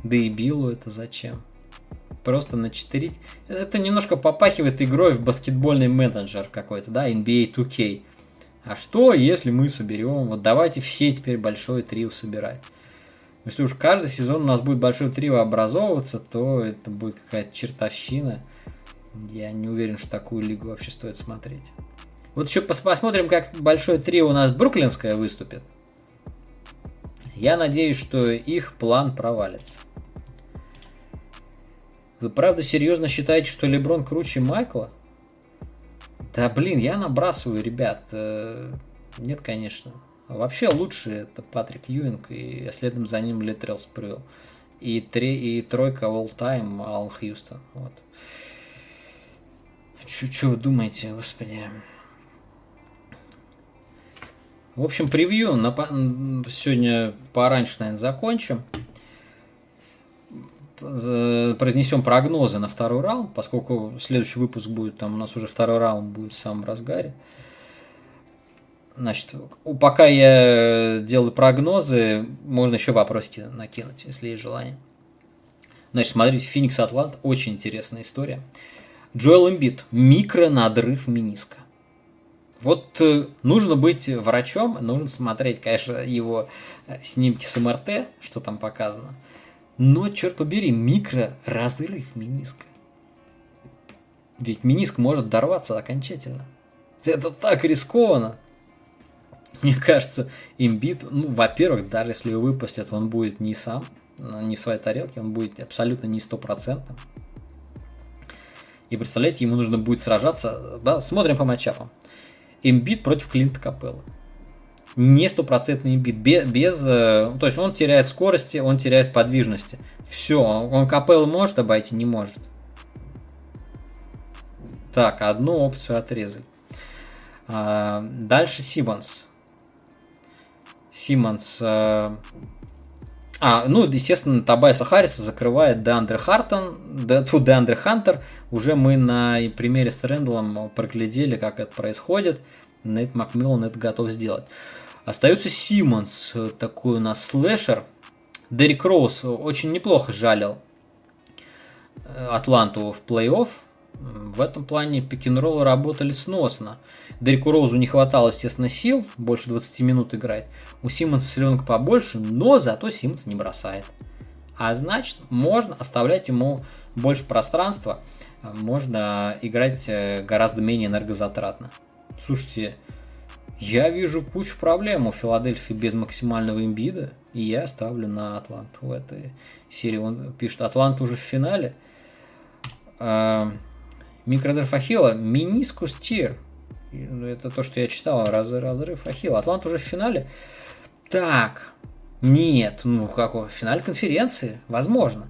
Да и Биллу это зачем? Просто начетерить. Это немножко попахивает игрой в баскетбольный менеджер какой-то, да, NBA 2K. А что, если мы соберем? Вот давайте все теперь большое трио собирать. Если уж каждый сезон у нас будет большое трио образовываться, то это будет какая-то чертовщина. Я не уверен, что такую лигу вообще стоит смотреть. Вот еще посмотрим, как большое трио у нас бруклинское выступит. Я надеюсь, что их план провалится. Вы правда серьезно считаете, что Леброн круче Майкла? Да блин, я набрасываю, ребят. Э, нет, конечно. Вообще лучше это Патрик Юинг и следом за ним Литрел Сприл. И, три, и тройка all time Ал Хьюстон. Вот. Что вы думаете, господи? В общем, превью на, сегодня пораньше, наверное, закончим. Произнесем прогнозы на второй раунд, поскольку следующий выпуск будет, там у нас уже второй раунд будет в самом разгаре. Значит, пока я делаю прогнозы, можно еще вопросики накинуть, если есть желание. Значит, смотрите, Феникс Атлант, очень интересная история. Джоэл Эмбит, микронадрыв миниска. Вот э, нужно быть врачом, нужно смотреть, конечно, его э, снимки с МРТ, что там показано. Но, черт побери, микроразрыв миниска. Ведь миниск может дорваться окончательно. Это так рискованно. Мне кажется, имбит, ну, во-первых, даже если его выпустят, он будет не сам, не в своей тарелке, он будет абсолютно не стопроцентным. И представляете, ему нужно будет сражаться, да, смотрим по матчапам. Эмбит против Клинта Капелла. Не стопроцентный имбит. Без, без, э, то есть он теряет скорости, он теряет подвижности. Все, он Капелла может обойти, не может. Так, одну опцию отрезали. А, дальше Симмонс. Симмонс. А, а, ну, естественно, Табайса Харриса закрывает Деандре Хартон, Де, тут Деандре Хантер. Уже мы на примере с Рэндаллом проглядели, как это происходит. Нейт Макмиллан это готов сделать. Остается Симмонс, такой у нас слэшер. Дерек Роуз очень неплохо жалил э, Атланту в плей-офф. В этом плане пик-н-роллы работали сносно. Дереку Роузу не хватало, естественно, сил, больше 20 минут играть. У Симмонса селенка побольше, но зато Симмонс не бросает. А значит, можно оставлять ему больше пространства, можно играть э, гораздо менее энергозатратно. Слушайте, я вижу кучу проблем у Филадельфии без максимального имбида, и я ставлю на Атланту в этой серии. Он пишет, Атлант уже в финале. А, Микрозерф Ахилла, минискус тир. Ну, это то, что я читал, раз, разрыв Ахилла. Атлант уже в финале. Так, нет, ну как в финале конференции, возможно.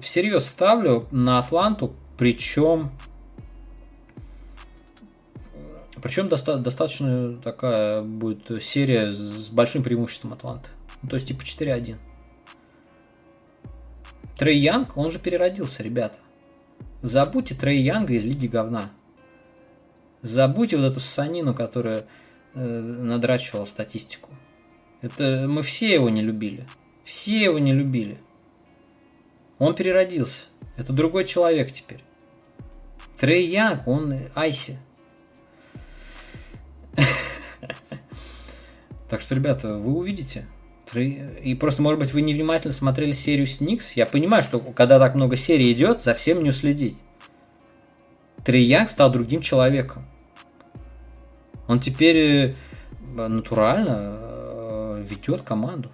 Всерьез ставлю на Атланту, причем причем доста- достаточно такая будет серия с большим преимуществом Атланты. Ну, то есть типа 4-1. Трей Янг, он же переродился, ребята. Забудьте Трей Янга из Лиги говна. Забудьте вот эту санину, которая э, надрачивала статистику. Это мы все его не любили. Все его не любили. Он переродился. Это другой человек теперь. Трей Янг, он Айси. Так что, ребята, вы увидите. И просто, может быть, вы невнимательно смотрели серию Сникс. Я понимаю, что когда так много серий идет, за всем не уследить. Трей Янг стал другим человеком. Он теперь э, натурально э, ведет команду.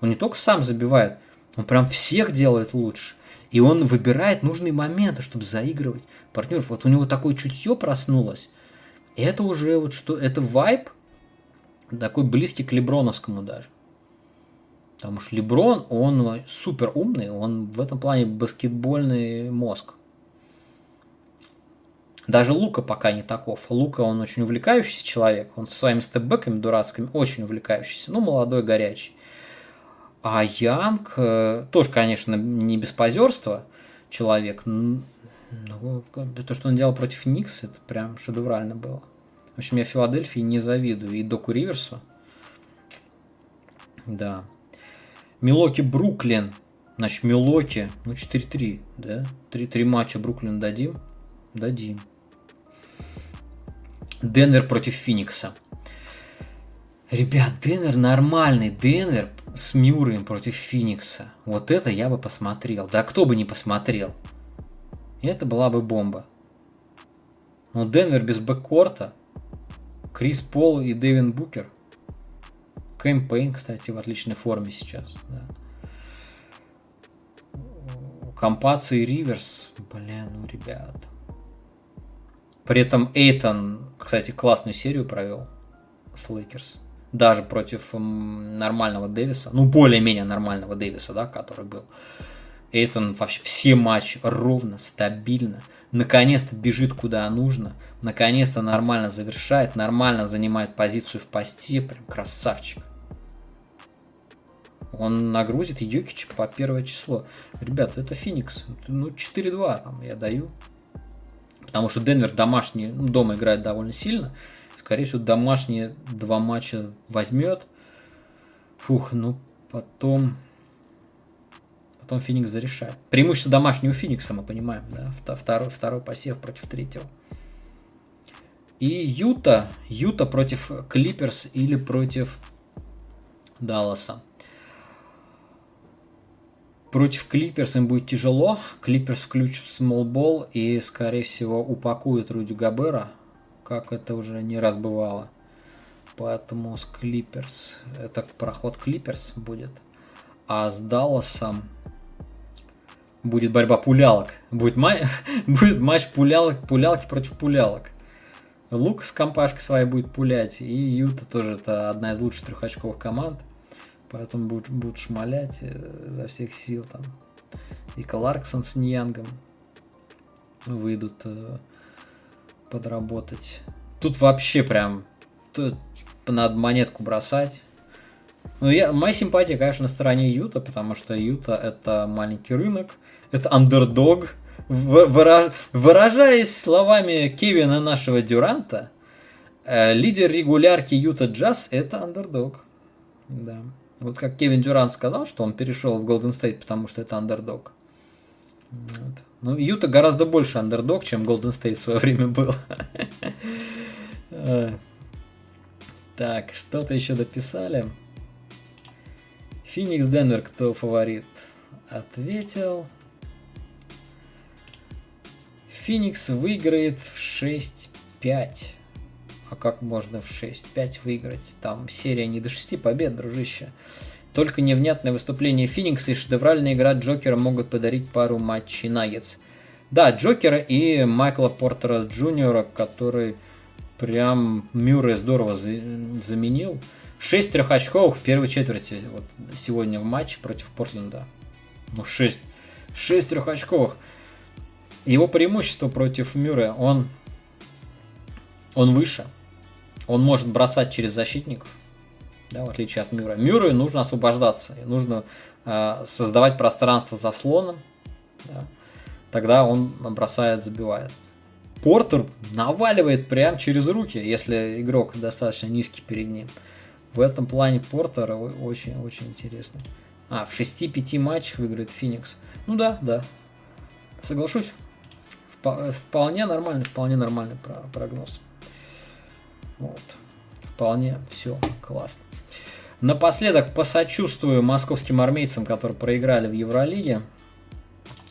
Он не только сам забивает, он прям всех делает лучше. И он выбирает нужные моменты, чтобы заигрывать партнеров. Вот у него такое чутье проснулось. Это уже вот что, это вайб, такой близкий к Леброновскому даже. Потому что Леброн, он супер умный, он в этом плане баскетбольный мозг. Даже Лука пока не таков. Лука, он очень увлекающийся человек. Он со своими степбэками дурацкими очень увлекающийся. Ну, молодой, горячий. А Янг э, тоже, конечно, не без позерства человек. Но то, что он делал против Никс, это прям шедеврально было. В общем, я Филадельфии не завидую. И Доку Риверсу. Да. Милоки Бруклин. Значит, Милоки, ну 4-3, да? 3-3 матча Бруклин дадим? Дадим. Денвер против Феникса. Ребят, Денвер нормальный. Денвер с Мюрреем против Феникса. Вот это я бы посмотрел. Да кто бы не посмотрел. Это была бы бомба. Но Денвер без бэккорта Крис Пол и Дэвин Букер. Кэм Пейн, кстати, в отличной форме сейчас. Да. Кампаццо и Риверс. Бля, ну, ребят. При этом Эйтон, кстати, классную серию провел с Лейкерс. Даже против нормального Дэвиса. Ну, более-менее нормального Дэвиса, да, который был. Эйтон вообще все матчи ровно, стабильно наконец-то бежит куда нужно, наконец-то нормально завершает, нормально занимает позицию в посте, прям красавчик. Он нагрузит Йокича по первое число. Ребята, это Феникс. Ну, 4-2 там я даю. Потому что Денвер домашний, ну, дома играет довольно сильно. Скорее всего, домашние два матча возьмет. Фух, ну, потом потом Феникс зарешает. Преимущество домашнего Феникса, мы понимаем, да, второй, второй посев против третьего. И Юта, Юта против Клиперс или против Далласа. Против Клиперс им будет тяжело. Клиперс включит смолбол и, скорее всего, упакует Руди Габера, как это уже не раз бывало. Поэтому с Клиперс, это проход Клиперс будет. А с Далласом будет борьба пулялок. Будет, ма... будет матч пулялок, пулялки против пулялок. Лук с компашкой своей будет пулять, и Юта тоже это одна из лучших трехочковых команд. Поэтому будут, будут шмалять э, за всех сил там. И Кларксон с Ньянгом выйдут э, подработать. Тут вообще прям тут надо монетку бросать. Ну, я, моя симпатия, конечно, на стороне Юта, потому что Юта это маленький рынок, это андердог. Выраж... Выражаясь словами Кевина нашего Дюранта, э, лидер регулярки Юта Джаз это андердог. Да. Вот как Кевин Дюрант сказал, что он перешел в Голден Стейт, потому что это андердог. Вот. Ну, Юта гораздо больше андердог, чем Голден Стейт в свое время был. Э, так, что-то еще дописали. Феникс Денвер, кто фаворит? Ответил. Феникс выиграет в 6-5. А как можно в 6-5 выиграть? Там серия не до 6 побед, дружище. Только невнятное выступление Феникса и шедевральная игра Джокера могут подарить пару матчей Наггетс. Да, Джокера и Майкла Портера Джуниора, который прям Мюррей здорово заменил. 6 трехочковых в первой четверти вот сегодня в матче против Портленда. Ну, 6. 6 трехочковых. Его преимущество против Мюррея, он, он выше. Он может бросать через защитников, да, в отличие от Мюррея. Мюррею нужно освобождаться, нужно э, создавать пространство за слоном. Да. тогда он бросает, забивает. Портер наваливает прям через руки, если игрок достаточно низкий перед ним. В этом плане Портер очень-очень интересный. А, в 6-5 матчах выиграет Феникс. Ну да, да. Соглашусь. Вполне нормальный, вполне нормальный прогноз. Вот. Вполне все классно. Напоследок посочувствую московским армейцам, которые проиграли в Евролиге.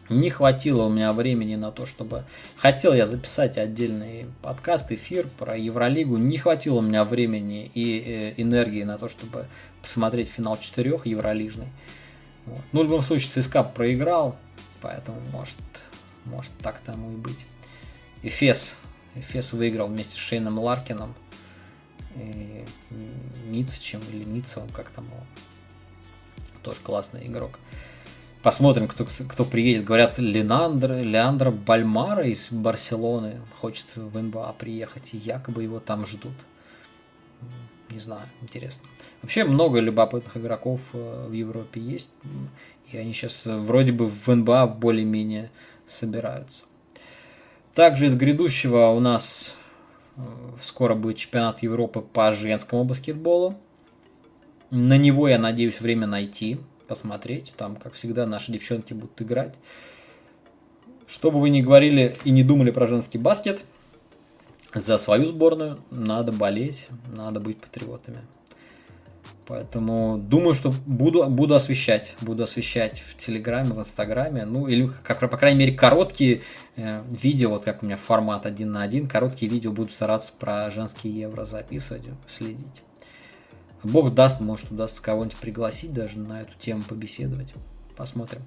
Не хватило у меня времени на то, чтобы... Хотел я записать отдельный подкаст, эфир про Евролигу. Не хватило у меня времени и э, энергии на то, чтобы посмотреть финал четырех евролижный. Вот. Ну, в любом случае, ЦСКА проиграл, поэтому может, может так тому и быть. Эфес. Эфес выиграл вместе с Шейном Ларкином. И Мицичем или Мицевым, как там его. Тоже классный игрок. Посмотрим, кто, кто приедет. Говорят, Леандр, Леандро Бальмара из Барселоны хочет в НБА приехать, и якобы его там ждут. Не знаю, интересно. Вообще много любопытных игроков э, в Европе есть, и они сейчас э, вроде бы в НБА более-менее собираются. Также из грядущего у нас э, скоро будет чемпионат Европы по женскому баскетболу. На него я надеюсь время найти посмотреть. Там, как всегда, наши девчонки будут играть. Что бы вы ни говорили и не думали про женский баскет, за свою сборную надо болеть, надо быть патриотами. Поэтому думаю, что буду, буду освещать. Буду освещать в Телеграме, в Инстаграме. Ну, или, как, по крайней мере, короткие э, видео, вот как у меня формат один на один, короткие видео буду стараться про женские евро записывать, следить. Бог даст, может удастся кого-нибудь пригласить даже на эту тему побеседовать. Посмотрим.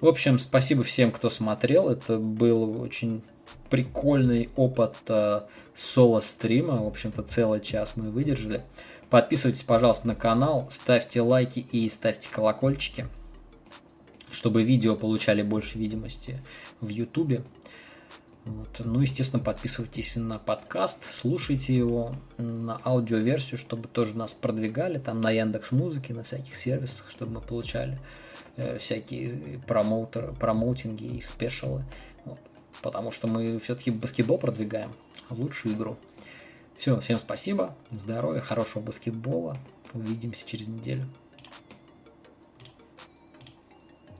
В общем, спасибо всем, кто смотрел. Это был очень прикольный опыт э, соло-стрима. В общем-то, целый час мы выдержали. Подписывайтесь, пожалуйста, на канал, ставьте лайки и ставьте колокольчики, чтобы видео получали больше видимости в YouTube. Вот. Ну, естественно, подписывайтесь на подкаст, слушайте его на аудиоверсию, чтобы тоже нас продвигали там на Яндекс Музыке, на всяких сервисах, чтобы мы получали э, всякие промоутеры, промоутинги и спешалы. Вот. Потому что мы все-таки баскетбол продвигаем, лучшую игру. Все, всем спасибо, здоровья, хорошего баскетбола. Увидимся через неделю.